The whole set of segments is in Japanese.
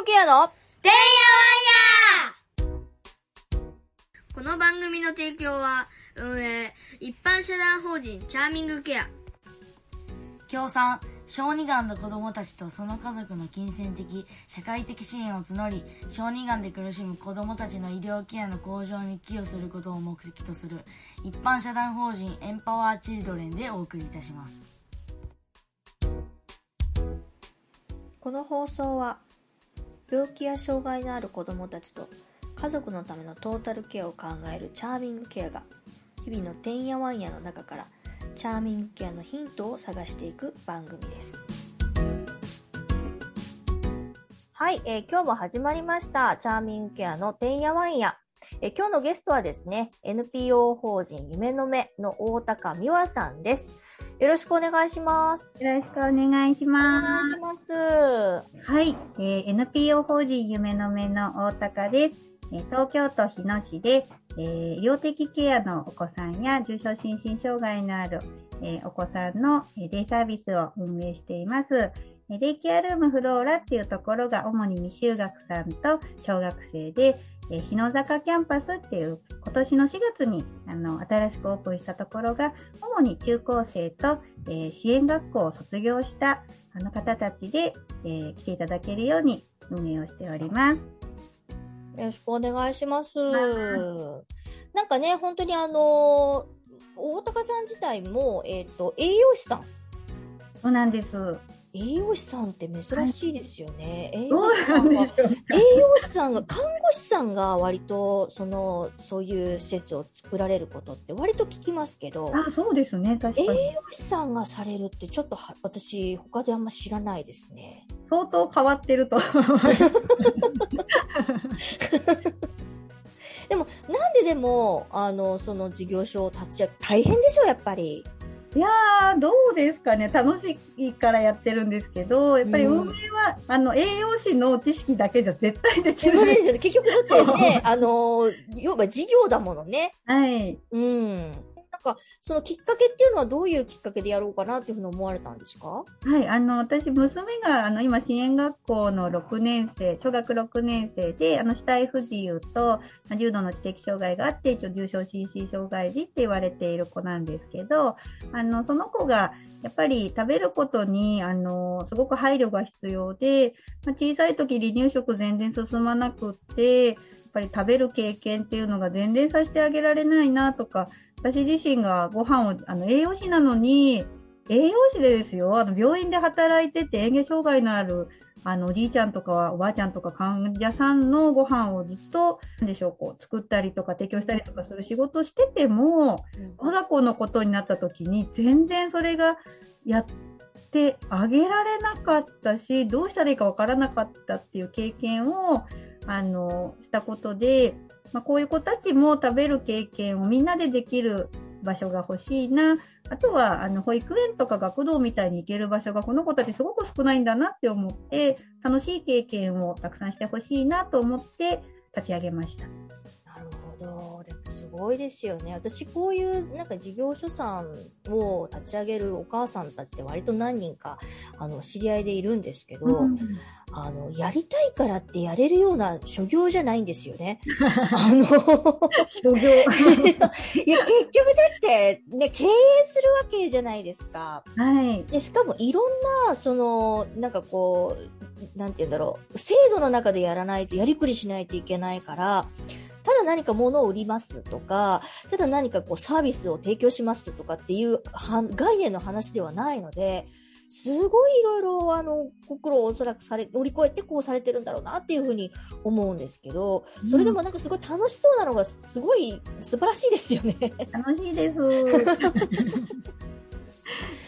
グケアのてんやわんやこの番組の提供は、運営、一般社団法人チャーミングケア。協賛小児がんの子供たちとその家族の金銭的社会的支援を募り小児がんで苦しむ子供たちの医療ケアの向上に寄与することを目的とする一般社団法人エンパワーチルドレンでお送りいたしますこの放送は病気や障害のある子どもたちと家族のためのトータルケアを考えるチャーミングケアが日々のてんやわんやの中からチャーミングケアのヒントを探していく番組です。はい、えー今日も始まりました。チャーミングケアのてんやわんや。え今日のゲストはですね NPO 法人夢の目の大高美和さんです。よろしくお願いしますよろしくお願いしおま願いしますす。はい、えー NPO 法人夢の目の大高です。えー東京都日野市で、えー医療的ケアのお子さんや重症心身障害のある、えーお子さんのえーデイサービスを運営しています。えーデイケアルームフローラっていうところが主に未就学さんと小学生で、えー日野坂キャンパスっていう今年の4月にあの新しくオープンしたところが主に中高生と、えー支援学校を卒業したあの方たちで、えー来ていただけるように運営をしております。よろしくお願いします。はなんかね、本当にあのー大高さん自体も、えっ、と、栄養士さん。そうなんです。栄養士さんって珍しいですよね。栄そう養栄養士さんが、看護師さんが割と、その、そういう施設を作られることって割と聞きますけど、あ、そうですね。栄に。養士さんがされるってちょっとは私、他であんま知らないですね。相当変わってると。でも、なんででも、あの、その事業所を立ち上げ、大変でしょ、やっぱり。いやー、どうですかね。楽しいからやってるんですけど、やっぱり運営は、あの、栄養士の知識だけじゃ絶対できない。結局だってね、あの、要は事業だものね。はい。うん。か、そのきっかけっていうのはどういうきっかけでやろうかなっていうふうに思われたんですか？はい、あの、私、娘が、あの、今、支援学校の6年生、小学6年生で、あの、死体不自由と、重度の知的障害があって、一応、重症 CC 障害児って言われている子なんですけど、あの、その子が、やっぱり食べることに、あの、すごく配慮が必要で、まあ小さい時離乳食全然進まなくって、やっぱり食べる経験っていうのが全然させてあげられないなとか、私自身がご飯を、あの、栄養士なのに、栄養士でですよ、あの、病院で働いてて、嚥下障害のある、あの、おじいちゃんとかおばあちゃんとか患者さんのご飯をずっと、なんでしょう、こう、作ったりとか提供したりとかする仕事してても、我が子のことになった時に、全然それがやってあげられなかったし、どうしたらいいかわからなかったっていう経験を、あの、したことで、まあ、こういう子たちも食べる経験をみんなでできる場所が欲しいな。あとは、あの、保育園とか学童みたいに行ける場所がこの子たちすごく少ないんだなって思って、楽しい経験をたくさんしてほしいなと思って立ち上げました。なるほど。ごいですよね。私こういうなんか事業所さんを立ち上げるお母さんたちって割と何人かあの知り合いでいるんですけど、うんあの、やりたいからってやれるような所業じゃないんですよね。あの、諸行。いや、結局だって、ね、経営するわけじゃないですか。はい。で、しかもいろんな、その、なんかこう、なんて言うんだろう、制度の中でやらないと、やりくりしないといけないから、ただ何か物を売りますとか、ただ何かこうサービスを提供しますとかっていうは概念の話ではないので、すごいいろいろ、あの、ご苦労をおそらくされ、乗り越えてこうされてるんだろうなっていうふうに思うんですけど、それでもなんかすごい楽しそうなのがすごい素晴らしいですよね。楽しいです。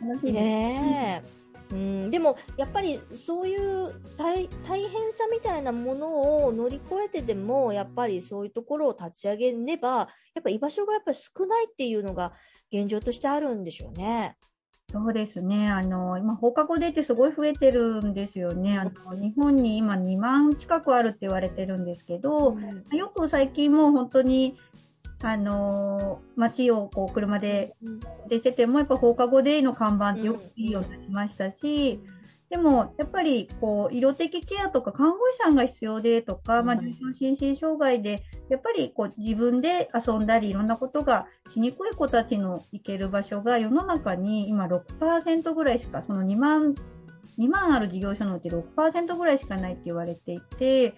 楽しいです。ねえ。うん、でも、やっぱりそういう大大変さみたいなものを乗り越えてでも、やっぱりそういうところを立ち上げねば、やっぱ居場所がやっぱり少ないっていうのが現状としてあるんでしょうね。そうですね。あの、今、放課後デーってすごい増えてるんですよね。あの、日本に今2万近くあるって言われてるんですけど、よく最近もう本当に、あの街をこう車でうんでしてても、やっぱ放課後デーの看板ってよくいいようになりましたし、でも、やっぱり、こう、医療的ケアとか看護師さんが必要でとか、まあ、重症心身障害で、やっぱり、こう、自分で遊んだり、いろんなことがしにくい子たちの行ける場所が世の中に今6%ぐらいしか、その2万、2万ある事業所のうち6%ぐらいしかないって言われていて、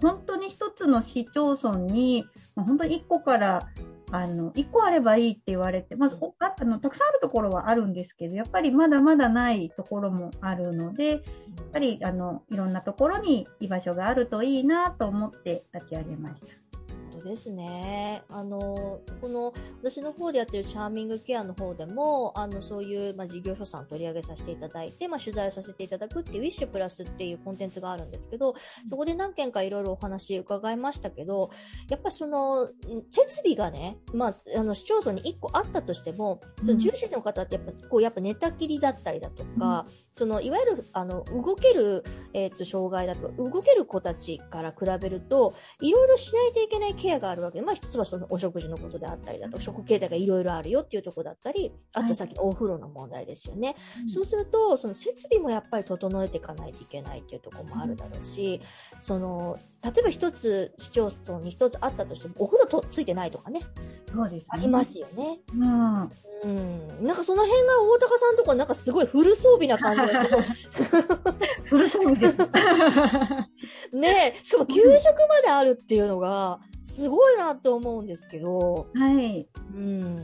本当に一つの市町村に、まあ本当に1個からあの、1個あればいいって言われて、まず、あの、たくさんあるところはあるんですけど、やっぱりまだまだないところもあるので、やっぱり、あの、いろんなところに居場所があるといいなと思って立ち上げました。ですね。あの、この、私の方でやってるチャーミングケアの方でも、あの、そういう、まあ、事業所さんを取り上げさせていただいて、まあ、取材をさせていただくっていう、ウィッシュプラスっていうコンテンツがあるんですけど、そこで何件かいろいろお話伺いましたけど、やっぱその、ん設備がね、まあ、あの、市町村に1個あったとしても、その重視の方ってやっぱ、こう、やっぱ寝たきりだったりだとか、その、いわゆる、あの、動ける、えっ、と、障害だとか、動ける子たちから比べると、いろいろしないといけないケアがあるわけで、まあ一つはそのお食事のことであったりだとか、食形態がいろいろあるよっていうところだったり、あとさっきのお風呂の問題ですよね。そうすると、その設備もやっぱり整えていかないといけないっていうところもあるだろうし、その、例えば一つ市町村に一つあったとしても、お風呂とついてないとかね、そうですね。ありますよね。うん。うん。なんかその辺が大高さんとかなんかすごいフル装備な感じがすごい。フル装備です。ねえ、しかも給食まであるっていうのが、すごいなと思うんですけど、はい。うん。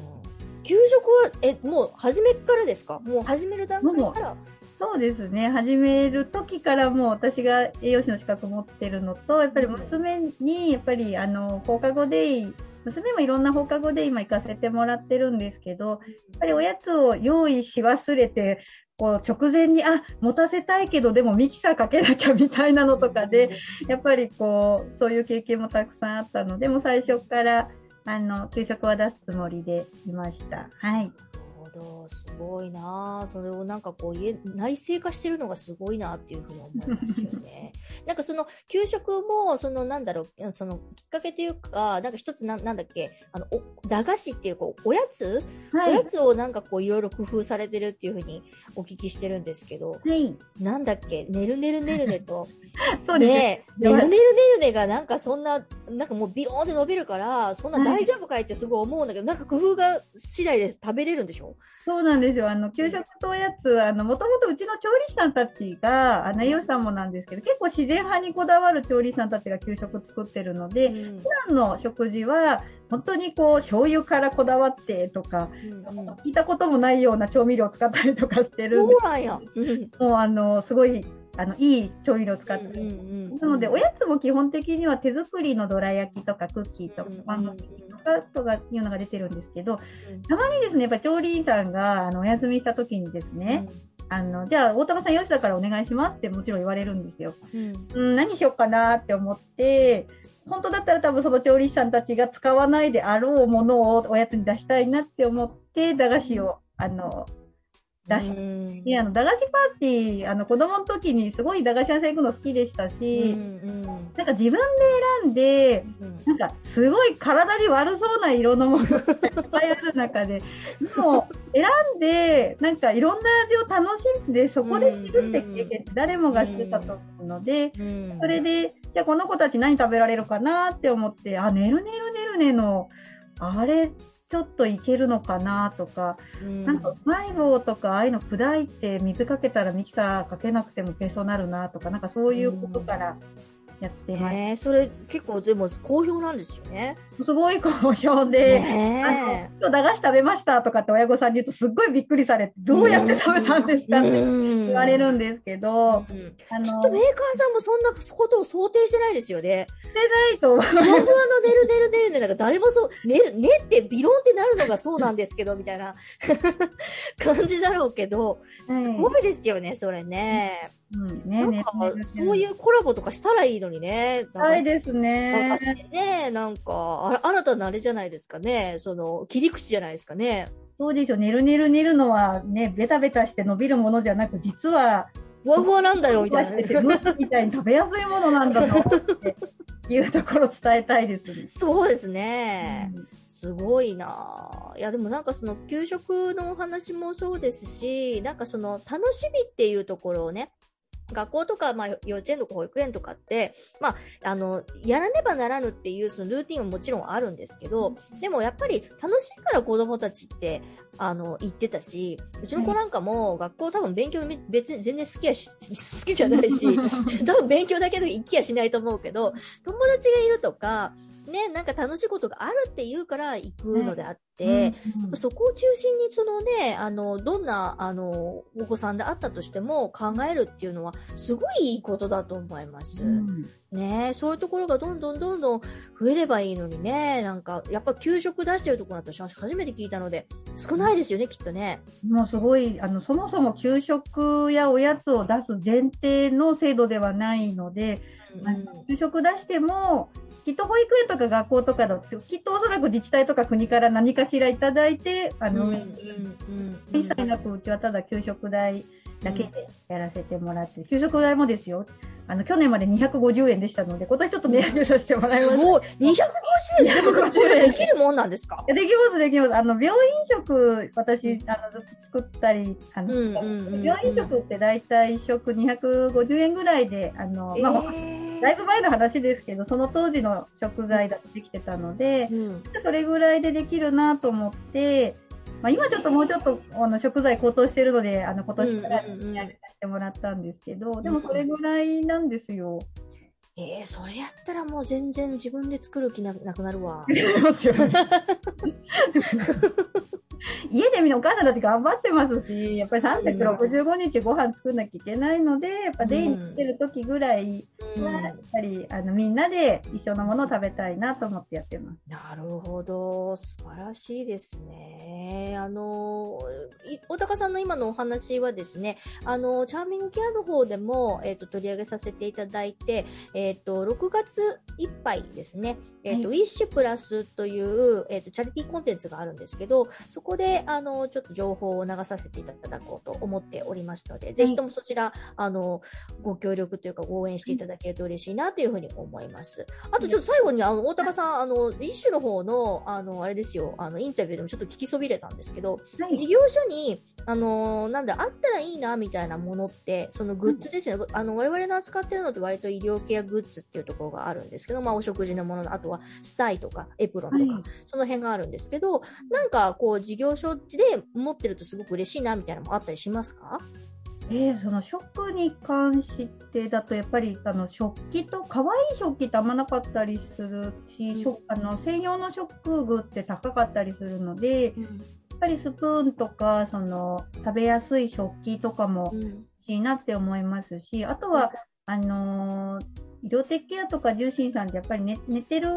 給食は、え、もう初めからですか？もう始める段階から？そうですね。始める時からもう私が栄養士の資格持ってるのと、やっぱり娘に、やっぱりあの、放課後デイ、娘もいろんな放課後で今行かせてもらってるんですけど、やっぱりおやつを用意し忘れて、こう直前に、あ、持たせたいけど、でもミキサーかけなきゃみたいなのとかで、やっぱりこう、そういう経験もたくさんあったので、もう最初から、あの、給食は出すつもりでいました。はい。ど、すごいなあそれをなんかこう、家、内製化してるのがすごいなっていうふうに思いますよね。なんかその、給食も、その、なんだろう、その、きっかけというか、なんか一つな、なんだっけ、あの、お駄菓子っていう、こう、おやつ、はいおや。つをなんかこう、いろいろ工夫されてるっていうふうにお聞きしてるんですけど、はい。なんだっけ、ねるねるねるねと、そうですね。ねるねるねるねがなんかそんな、なんかもうビローンって伸びるから、そんな大丈夫かいってすごい思うんだけど、なんか工夫が次第で食べれるんでしょ？そうなんですよ。あの、給食とおやつ、あの、もともとうちの調理師さんたちが、あの、栄養士さんもなんですけど、結構自然派にこだわる調理師さんたちが給食作ってるので、うん。普段の食事は、本当にこう、醤油からこだわってとか、うんうん。聞いたこともないような調味料を使ったりとかしてるそんでうなんや。うん。もう、あの、すごい、あの、いい調味料を使って。うんうんなので、おやつも基本的には手作りのどら焼きとかクッキーとかうんパンのケーキとかとかいうのが出てるんですけどうん、たまにですね、やっぱ調理員さんがあのお休みした時にですね、あの、じゃあ大玉さんよしだからお願いしますってもちろん言われるんですよ。うん。うん、何しようかなって思って、本当だったら多分その調理師さんたちが使わないであろうものをおやつに出したいなって思って、駄菓子を、あの、出しうん。て、あの、駄菓子パーティー、あの、子供の時にすごい駄菓子屋さん行くの好きでしたし、うんなんか自分で選んで、うん。なんかすごい体に悪そうな色のものが いっぱいある中で、でも選んで、なんかいろんな味を楽しんで、そこで知るって経験って誰もがしてたと思うので、うん。それで、じゃあこの子たち何食べられるかなって思って、あ、ねるねるねるねの、あれ、ちょっといけるのかなとか、うん。なんかうまい棒とかああいうの砕いて水かけたらミキサーかけなくてもペーストなるなとか、なんかそういうことからやってます。ねえそれ結構でも好評なんですよね。すごい好評で、ねあの、駄菓子食べましたとかって親御さんに言うとすっごいびっくりされて、どうやって食べたんですかって言言われるんですけど、うんあの、きっとメーカーさんもそんなことを想定してないですよね。ないと思う。ふわふわのねるねるねるねなんか誰もそう、ねる、ねってビロンってなるのがそうなんですけど、みたいな感じだろうけど、すごいですよね、それね。うん、ねねなんか、そういうコラボとかしたらいいのにね。はいですねね、なんか、あ新たなあれじゃないですかね。その、切り口じゃないですかね。そうですよ。寝る寝る寝るのはね、ベタベタして伸びるものじゃなく、実は、ふわふわなんだよ、みたいなしてて、ムースみたいに食べやすいものなんだと思って、いうところを伝えたいですね。そうですね。うんすごいなぁいや、でもなんかその給食のお話もそうですし、なんかその楽しみっていうところをね、学校とか、まあ、幼稚園とか保育園とかって、まあ、あの、やらねばならぬっていうそのルーティンはもちろんあるんですけど、でもやっぱり楽しいから子供たちって、あの、言ってたし、うちの子なんかも学校多分勉強め別に全然好きやし、好きじゃないし、多分勉強だけで行きやしないと思うけど、友達がいるとか、ね、なんか楽しいことがあるって言うから行くのであって、うんそこを中心にそのね、あの、どんな、あの、お子さんであったとしても考えるっていうのは、すごいいいことだと思います。うんねそういうところがどんどんどんどん増えればいいのにね、なんか、やっぱ給食出してるところだと私初めて聞いたので、少ないですよね、きっとね。もうすごい、あの、そもそも給食やおやつを出す前提の制度ではないので、うんあの給食出しても、きっと保育園とか学校とかだと、きっとおそらく自治体とか国から何かしらいただいて、あの、うんうんうん一切なくうちはただ給食代だけでやらせてもらって、給食代もですよ。あの、去年まで250円でしたので、今年ちょっと値上げさせてもらいますす。ごい !250 円？ででも、250それできるもんなんですか？できます、できます。あの、病院食、私、あの、ずっと作ったり、あの、うんうんうんうん病院食って大体1食250円ぐらいで、あの、まあ、えーだいぶ前の話ですけど、その当時の食材だとできてたので、うんそれぐらいでできるなと思って、まあ、今ちょっともうちょっとあの食材高騰してるので、あの今年からうんうんうん値上げさせてもらったんですけど、でもそれぐらいなんですよ。えー、それやったらもう全然自分で作る気ななくなるわ。ますよね家でみんなお母さんたち頑張ってますし、やっぱり365日ご飯作んなきゃいけないので、やっぱデイに来てる時ぐらいうんは、やっぱりあのみんなで一緒のものを食べたいなと思ってやってます。なるほど。素晴らしいですね。あの、い大高さんの今のお話はですね、あの、チャーミングケアの方でも、えっ、と、取り上げさせていただいて、えっ、と、6月いっぱいですね、えっ、と、はウィッシュプラスという、えっ、と、チャリティーコンテンツがあるんですけど、そこで、あの、ちょっと情報を流させていただこうと思っておりますので、ぜひともそちら、あの、ご協力というか、応援していただけると嬉しいなというふうに思います。あとちょっと最後に、あの、大高さん、あの、リッシュの方の、あの、あれですよ、あの、インタビューでもちょっと聞きそびれたんですけど、はい。事業所に、あの、なんだ、あったらいいな、みたいなものって、そのグッズですね。あの、我々の扱ってるのって割と医療ケアグッズっていうところがあるんですけど、まあ、お食事のもの、あとはスタイとか、エプロンとか、はい。その辺があるんですけど、なんか、こう、事業所で持ってるとすごく嬉しいな、みたいなのもあったりしますか？えーその食に関してだとやっぱりあの食器と可愛い食器ってあんまなかったりするし、うん。食あの専用の食具って高かったりするのでやっぱりスプーンとかその食べやすい食器とかもうん。欲しいなって思いますしあとはあのー医療的ケアとか重心さんってやっぱり寝寝てる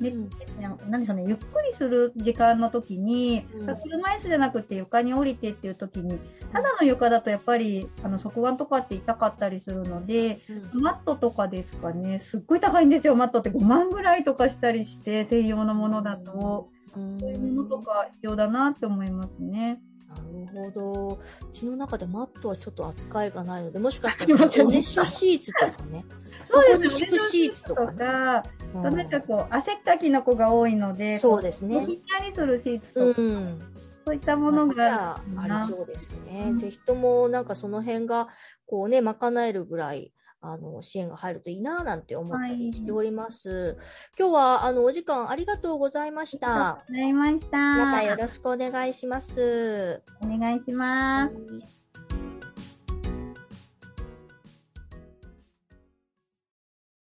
寝うん。でしょうね、ゆっくりする時間の時に、うん。車椅子じゃなくて床に降りてっていう時に、ただの床だとやっぱりあの側腕とかって痛かったりするので、マットとかですかね、すっごい高いんですよ、マットって。5万ぐらいとかしたりして、専用のものだと、うん。そういうものとか必要だなって思いますね。なるほど。うちの中でマットはちょっと扱いがないので、もしかしたらおねしょシーツとかね。そ そうですねシーツとかね。か、うんなんかこう、汗っかきの子が多いので、そうですねひんやりするシーツとか、うん。そういったものがああるありそうですね。うんぜひともなんかその辺が、こうね、賄えるぐらい、あの、支援が入るといいななんて思ったりしております。今日は、あの、お時間ありがとうございましありがたと。うございました。またよろしくお願いします。お願いします。はい